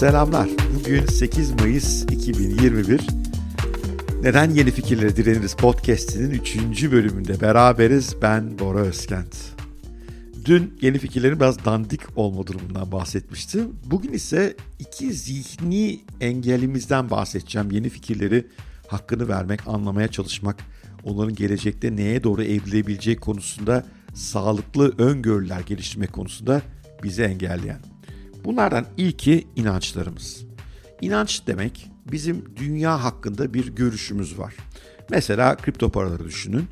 Selamlar. Bugün 8 Mayıs 2021. Neden Yeni Fikirleri Direniriz podcast'inin 3. bölümünde beraberiz. Ben Bora Özkent. Dün yeni fikirlerin biraz dandik olma durumundan bahsetmiştim. Bugün ise iki zihni engelimizden bahsedeceğim. Yeni fikirleri hakkını vermek, anlamaya çalışmak, onların gelecekte neye doğru evrilebileceği konusunda sağlıklı öngörüler geliştirmek konusunda bizi engelleyen. Bunlardan ilki inançlarımız. İnanç demek bizim dünya hakkında bir görüşümüz var. Mesela kripto paraları düşünün.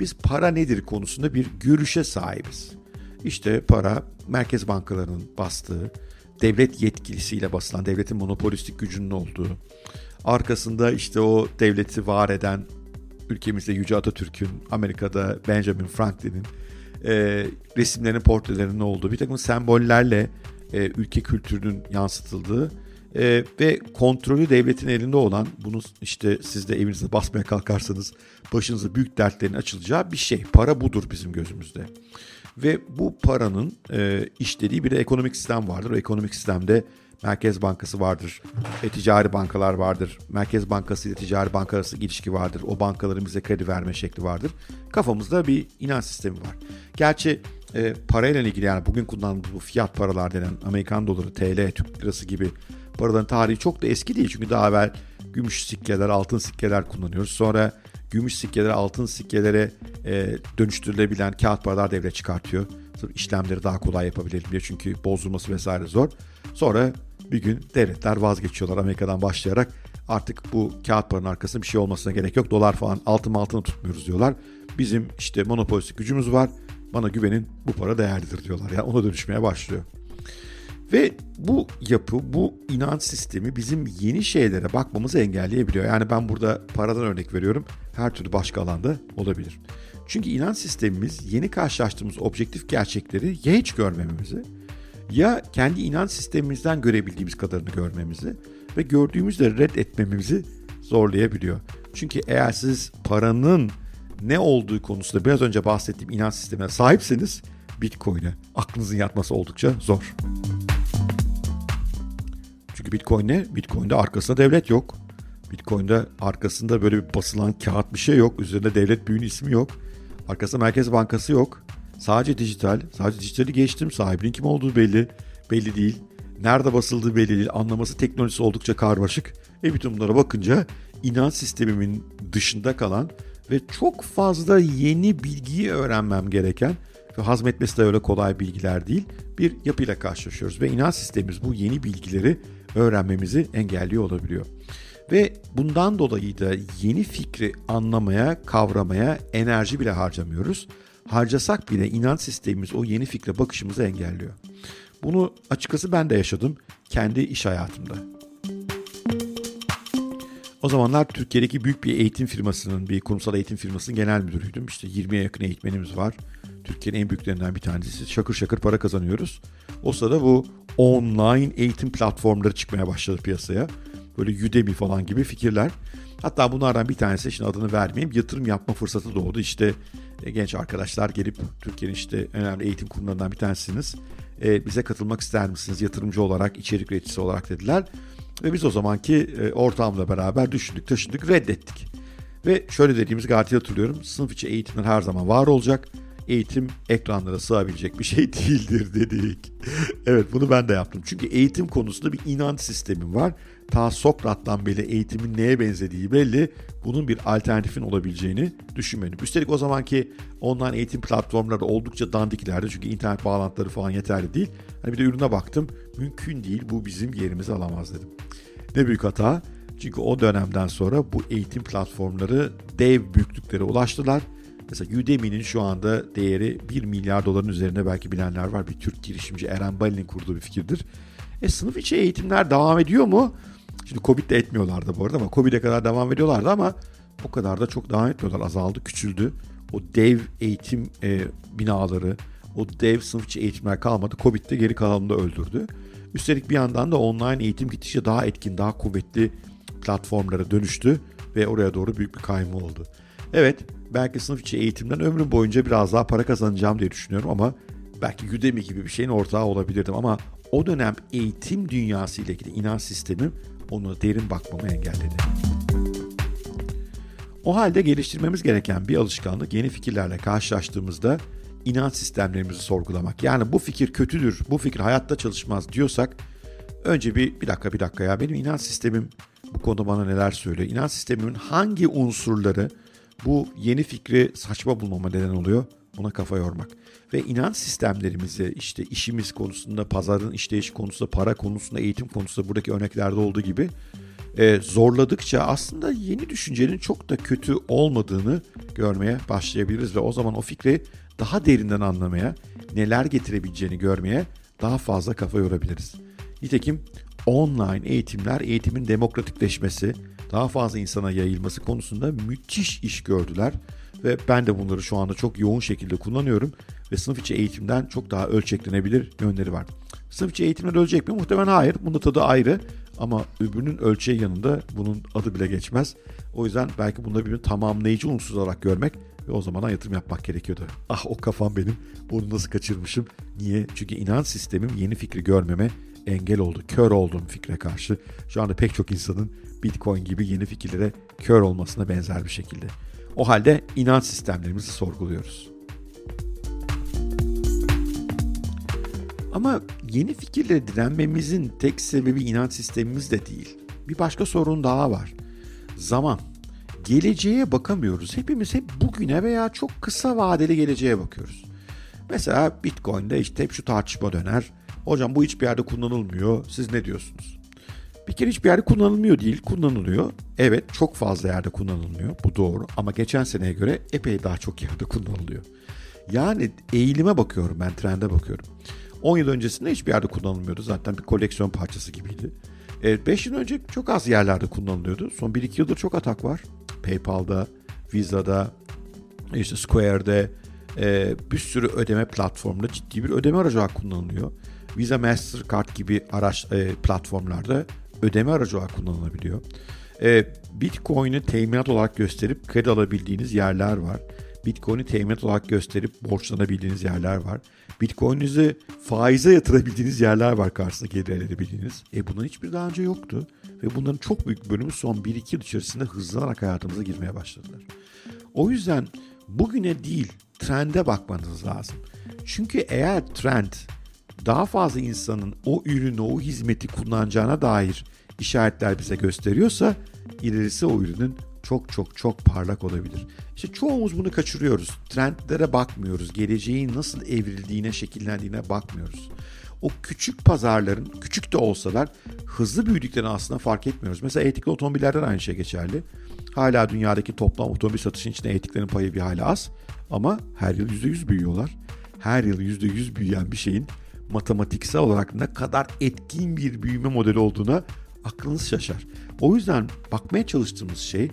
Biz para nedir konusunda bir görüşe sahibiz. İşte para merkez bankalarının bastığı, devlet yetkilisiyle basılan, devletin monopolistik gücünün olduğu, arkasında işte o devleti var eden ülkemizde Yüce Atatürk'ün, Amerika'da Benjamin Franklin'in e, resimlerinin, portrelerinin olduğu bir takım sembollerle e, ülke kültürünün yansıtıldığı e, ve kontrolü devletin elinde olan bunu işte siz de evinizde basmaya kalkarsanız başınıza büyük dertlerin açılacağı bir şey. Para budur bizim gözümüzde. Ve bu paranın e, işlediği bir de ekonomik sistem vardır. O ekonomik sistemde Merkez Bankası vardır, e, ticari bankalar vardır, Merkez Bankası ile ticari banka arası ilişki vardır, o bankaların bize kredi verme şekli vardır. Kafamızda bir inanç sistemi var. Gerçi e, parayla ilgili yani bugün kullandığımız bu fiyat paralar denen Amerikan doları, TL, Türk lirası gibi paraların tarihi çok da eski değil. Çünkü daha evvel gümüş sikkeler, altın sikkeler kullanıyoruz. Sonra gümüş sikkeleri altın sikkelere e, dönüştürülebilen kağıt paralar devlet çıkartıyor. Sırf işlemleri daha kolay yapabilelim diye çünkü bozulması vesaire zor. Sonra bir gün devletler vazgeçiyorlar Amerika'dan başlayarak artık bu kağıt paranın arkasında bir şey olmasına gerek yok. Dolar falan altın altını tutmuyoruz diyorlar. Bizim işte monopolistik gücümüz var. Bana güvenin bu para değerlidir diyorlar. Yani ona dönüşmeye başlıyor. Ve bu yapı, bu inanç sistemi bizim yeni şeylere bakmamızı engelleyebiliyor. Yani ben burada paradan örnek veriyorum. Her türlü başka alanda olabilir. Çünkü inanç sistemimiz yeni karşılaştığımız objektif gerçekleri ya hiç görmememizi ya kendi inanç sistemimizden görebildiğimiz kadarını görmemizi ve gördüğümüzde reddetmemizi zorlayabiliyor. Çünkü eğer siz paranın ne olduğu konusunda biraz önce bahsettiğim inanç sistemine sahipseniz Bitcoin'e aklınızın yatması oldukça zor. Çünkü Bitcoin ne? Bitcoin'de arkasında devlet yok. Bitcoin'de arkasında böyle bir basılan kağıt bir şey yok. Üzerinde devlet büyüğün ismi yok. Arkasında Merkez Bankası yok. Sadece dijital. Sadece dijitali geçtim. Sahibinin kim olduğu belli. Belli değil. Nerede basıldığı belli değil. Anlaması teknolojisi oldukça karmaşık. Ve bütün bunlara bakınca inanç sistemimin dışında kalan ve çok fazla yeni bilgiyi öğrenmem gereken ve hazmetmesi de öyle kolay bilgiler değil bir yapıyla karşılaşıyoruz. Ve inanç sistemimiz bu yeni bilgileri öğrenmemizi engelliyor olabiliyor. Ve bundan dolayı da yeni fikri anlamaya, kavramaya enerji bile harcamıyoruz. Harcasak bile inanç sistemimiz o yeni fikre bakışımızı engelliyor. Bunu açıkçası ben de yaşadım kendi iş hayatımda. O zamanlar Türkiye'deki büyük bir eğitim firmasının, bir kurumsal eğitim firmasının genel müdürüydüm. İşte 20'ye yakın eğitmenimiz var. Türkiye'nin en büyüklerinden bir tanesi. Şakır şakır para kazanıyoruz. O sırada bu online eğitim platformları çıkmaya başladı piyasaya. Böyle Udemy falan gibi fikirler. Hatta bunlardan bir tanesi şimdi adını vermeyeyim yatırım yapma fırsatı doğdu. İşte e, genç arkadaşlar gelip Türkiye'nin işte önemli eğitim kurumlarından bir tanesiniz. E, bize katılmak ister misiniz yatırımcı olarak, içerik üreticisi olarak dediler. Ve biz o zamanki e, ortamla beraber düşündük, taşındık, reddettik. Ve şöyle dediğimiz gayet hatırlıyorum. Sınıf içi eğitimler her zaman var olacak. Eğitim ekranlara sığabilecek bir şey değildir dedik. evet bunu ben de yaptım. Çünkü eğitim konusunda bir inanç sistemim var. Ta Sokrat'tan beri eğitimin neye benzediği belli. Bunun bir alternatifin olabileceğini düşünmedim. Üstelik o zamanki online eğitim platformları oldukça dandiklerdi. Çünkü internet bağlantıları falan yeterli değil. Hani bir de ürüne baktım. Mümkün değil bu bizim yerimizi alamaz dedim. Ne büyük hata. Çünkü o dönemden sonra bu eğitim platformları dev büyüklüklere ulaştılar. Mesela Udemy'nin şu anda değeri 1 milyar doların üzerinde belki bilenler var. Bir Türk girişimci Eren Bali'nin kurduğu bir fikirdir. E sınıf içi eğitimler devam ediyor mu? Şimdi Covid de etmiyorlardı bu arada ama Covid'e kadar devam ediyorlardı ama o kadar da çok devam etmiyorlar. Azaldı, küçüldü. O dev eğitim e, binaları, o dev sınıfçı eğitimler kalmadı. Covid de geri kalanını da öldürdü. Üstelik bir yandan da online eğitim gittikçe daha etkin, daha kuvvetli platformlara dönüştü ve oraya doğru büyük bir kayma oldu. Evet, belki sınıf içi eğitimden ömrüm boyunca biraz daha para kazanacağım diye düşünüyorum ama belki Udemy gibi bir şeyin ortağı olabilirdim ama o dönem eğitim dünyası ile ilgili inanç sistemi onu derin bakmamı engelledi. O halde geliştirmemiz gereken bir alışkanlık yeni fikirlerle karşılaştığımızda inanç sistemlerimizi sorgulamak. Yani bu fikir kötüdür, bu fikir hayatta çalışmaz diyorsak önce bir bir dakika bir dakika ya benim inanç sistemim bu konuda bana neler söylüyor? İnanç sistemimin hangi unsurları bu yeni fikri saçma bulmama neden oluyor? Buna kafa yormak. Ve inanç sistemlerimizi işte işimiz konusunda, pazarın işleyişi konusunda, para konusunda, eğitim konusunda buradaki örneklerde olduğu gibi e, zorladıkça aslında yeni düşüncenin çok da kötü olmadığını görmeye başlayabiliriz ve o zaman o fikri daha derinden anlamaya, neler getirebileceğini görmeye daha fazla kafa yorabiliriz. Nitekim online eğitimler eğitimin demokratikleşmesi, daha fazla insana yayılması konusunda müthiş iş gördüler ve ben de bunları şu anda çok yoğun şekilde kullanıyorum ve sınıf içi eğitimden çok daha ölçeklenebilir yönleri var. Sınıf içi eğitimler ölecek mi? Muhtemelen hayır. Bunda tadı ayrı ama öbürünün ölçeği yanında bunun adı bile geçmez. O yüzden belki bunda bir tamamlayıcı unsur olarak görmek ve o zaman yatırım yapmak gerekiyordu. Ah o kafam benim. Onu nasıl kaçırmışım? Niye? Çünkü inanç sistemim yeni fikri görmeme engel oldu. Kör oldum fikre karşı. Şu anda pek çok insanın Bitcoin gibi yeni fikirlere kör olmasına benzer bir şekilde. O halde inanç sistemlerimizi sorguluyoruz. Ama yeni fikirlere direnmemizin tek sebebi inanç sistemimiz de değil. Bir başka sorun daha var. Zaman. Geleceğe bakamıyoruz. Hepimiz hep bugüne veya çok kısa vadeli geleceğe bakıyoruz. Mesela Bitcoin'de işte hep şu tartışma döner. Hocam bu hiçbir yerde kullanılmıyor. Siz ne diyorsunuz? Bir kere hiçbir yerde kullanılmıyor değil, kullanılıyor. Evet çok fazla yerde kullanılmıyor. Bu doğru ama geçen seneye göre epey daha çok yerde kullanılıyor. Yani eğilime bakıyorum ben, trende bakıyorum. 10 yıl öncesinde hiçbir yerde kullanılmıyordu. Zaten bir koleksiyon parçası gibiydi. 5 yıl önce çok az yerlerde kullanılıyordu. Son 1-2 yıldır çok atak var. PayPal'da, Visa'da, işte Square'de e, bir sürü ödeme platformunda ciddi bir ödeme aracı olarak kullanılıyor. Visa Mastercard gibi araç e, platformlarda ödeme aracı olarak kullanılabiliyor. E, Bitcoin'i teminat olarak gösterip kredi alabildiğiniz yerler var. Bitcoin'i teminat olarak gösterip borçlanabildiğiniz yerler var. Bitcoin'inizi faize yatırabildiğiniz yerler var karşısında geri elde edebildiğiniz. E bunun hiçbir daha önce yoktu. Ve bunların çok büyük bölümü son 1-2 yıl içerisinde hızlanarak hayatımıza girmeye başladılar. O yüzden bugüne değil trende bakmanız lazım. Çünkü eğer trend daha fazla insanın o ürünü, o hizmeti kullanacağına dair işaretler bize gösteriyorsa ilerisi o ürünün çok çok çok parlak olabilir. İşte çoğumuz bunu kaçırıyoruz. Trendlere bakmıyoruz. Geleceğin nasıl evrildiğine, şekillendiğine bakmıyoruz. O küçük pazarların, küçük de olsalar hızlı büyüdüklerini aslında fark etmiyoruz. Mesela etikli otomobillerden aynı şey geçerli. Hala dünyadaki toplam otomobil satışın içinde etiklerin payı bir hala az. Ama her yıl %100 büyüyorlar. Her yıl %100 büyüyen bir şeyin matematiksel olarak ne kadar etkin bir büyüme modeli olduğuna aklınız şaşar. O yüzden bakmaya çalıştığımız şey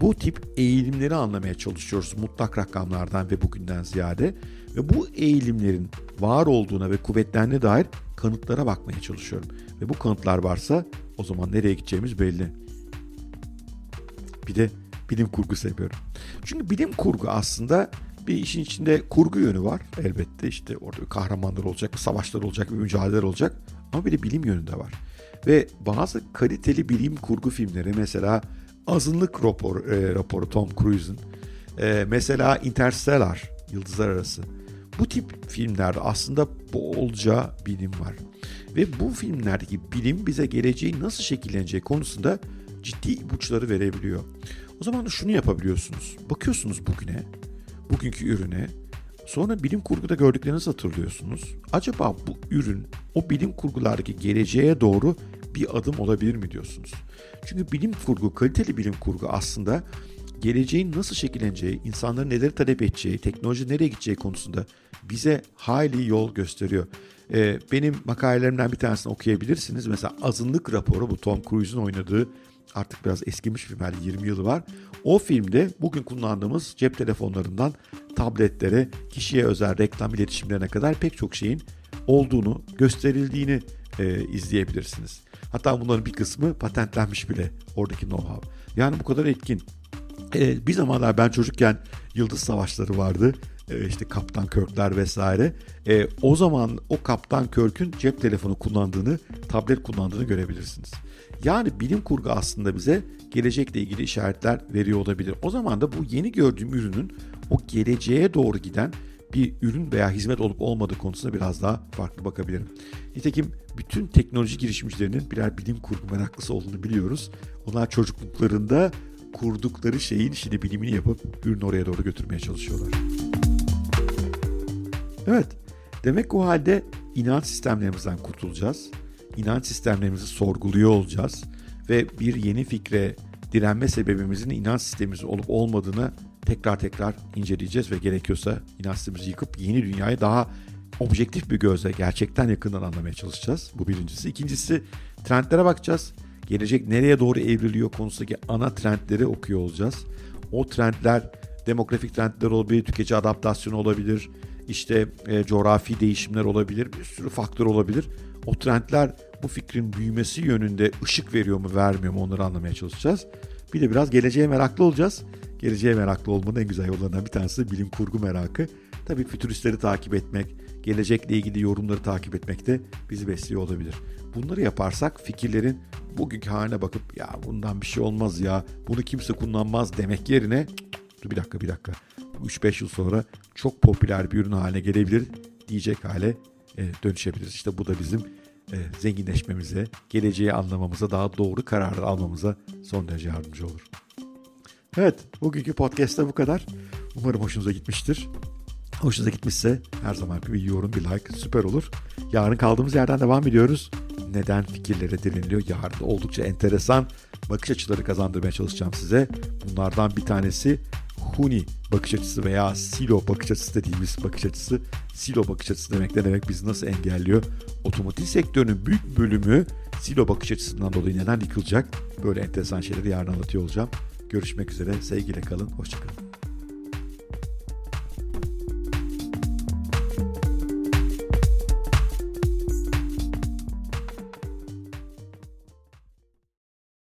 bu tip eğilimleri anlamaya çalışıyoruz mutlak rakamlardan ve bugünden ziyade ve bu eğilimlerin var olduğuna ve kuvvetlerine dair kanıtlara bakmaya çalışıyorum. Ve bu kanıtlar varsa o zaman nereye gideceğimiz belli. Bir de bilim kurgu seviyorum. Çünkü bilim kurgu aslında bir işin içinde kurgu yönü var elbette. işte orada kahramanlar olacak, savaşlar olacak, bir mücadeleler olacak. Ama bir de bilim yönü de var. Ve bazı kaliteli bilim kurgu filmleri mesela Azınlık rapor, e, raporu Tom Cruise'un. E, mesela Interstellar, Yıldızlar Arası. Bu tip filmlerde aslında bolca bilim var. Ve bu filmlerdeki bilim bize geleceğin nasıl şekilleneceği konusunda ciddi ipuçları verebiliyor. O zaman da şunu yapabiliyorsunuz. Bakıyorsunuz bugüne, bugünkü ürüne. Sonra bilim kurguda gördüklerinizi hatırlıyorsunuz. Acaba bu ürün o bilim kurgulardaki geleceğe doğru bir adım olabilir mi diyorsunuz? Çünkü bilim kurgu, kaliteli bilim kurgu aslında geleceğin nasıl şekilleneceği, insanların neleri talep edeceği, teknoloji nereye gideceği konusunda bize hayli yol gösteriyor. Ee, benim makalelerimden bir tanesini okuyabilirsiniz. Mesela azınlık raporu bu Tom Cruise'un oynadığı artık biraz eskimiş film yani 20 yılı var. O filmde bugün kullandığımız cep telefonlarından tabletlere, kişiye özel reklam iletişimlerine kadar pek çok şeyin olduğunu, gösterildiğini e, izleyebilirsiniz. Hatta bunların bir kısmı patentlenmiş bile oradaki know-how. Yani bu kadar etkin. E, bir zamanlar ben çocukken Yıldız Savaşları vardı. e, işte Kaptan Kirk'ler vesaire. E, o zaman o Kaptan Kirk'ün cep telefonu kullandığını, tablet kullandığını görebilirsiniz. Yani bilim kurgu aslında bize gelecekle ilgili işaretler veriyor olabilir. O zaman da bu yeni gördüğüm ürünün o geleceğe doğru giden bir ürün veya hizmet olup olmadığı konusunda biraz daha farklı bakabilirim. Nitekim bütün teknoloji girişimcilerinin birer bilim kurgu meraklısı olduğunu biliyoruz. Onlar çocukluklarında kurdukları şeyin şimdi bilimini yapıp ürünü oraya doğru götürmeye çalışıyorlar. Evet, demek o halde inanç sistemlerimizden kurtulacağız. İnanç sistemlerimizi sorguluyor olacağız ve bir yeni fikre direnme sebebimizin inanç sistemimiz olup olmadığını tekrar tekrar inceleyeceğiz ve gerekiyorsa inanç sistemimizi yıkıp yeni dünyayı daha objektif bir gözle gerçekten yakından anlamaya çalışacağız. Bu birincisi. İkincisi trendlere bakacağız. Gelecek nereye doğru evriliyor konusundaki ana trendleri okuyor olacağız. O trendler demografik trendler olabilir, tüketici adaptasyonu olabilir, işte e, coğrafi değişimler olabilir, bir sürü faktör olabilir. O trendler bu fikrin büyümesi yönünde ışık veriyor mu vermiyor mu onları anlamaya çalışacağız. Bir de biraz geleceğe meraklı olacağız. Geleceğe meraklı olmanın en güzel yollarından bir tanesi bilim kurgu merakı. Tabii fütüristleri takip etmek, gelecekle ilgili yorumları takip etmek de bizi besliyor olabilir. Bunları yaparsak fikirlerin bugünkü haline bakıp ya bundan bir şey olmaz ya bunu kimse kullanmaz demek yerine bir dakika bir dakika 3-5 yıl sonra çok popüler bir ürün haline gelebilir diyecek hale e, dönüşebiliriz. İşte bu da bizim e, zenginleşmemize, geleceği anlamamıza, daha doğru kararlar almamıza son derece yardımcı olur. Evet, bugünkü podcast'ta bu kadar. Umarım hoşunuza gitmiştir. Hoşunuza gitmişse her zaman bir yorum, bir like süper olur. Yarın kaldığımız yerden devam ediyoruz. Neden fikirlere direniliyor? Yarın oldukça enteresan bakış açıları kazandırmaya çalışacağım size. Bunlardan bir tanesi Huni bakış açısı veya silo bakış açısı dediğimiz bakış açısı. Silo bakış açısı demek ne demek? Bizi nasıl engelliyor? Otomotiv sektörünün büyük bölümü silo bakış açısından dolayı neden yıkılacak? Böyle enteresan şeyleri yarın anlatıyor olacağım. Görüşmek üzere. Sevgiyle kalın. Hoşçakalın.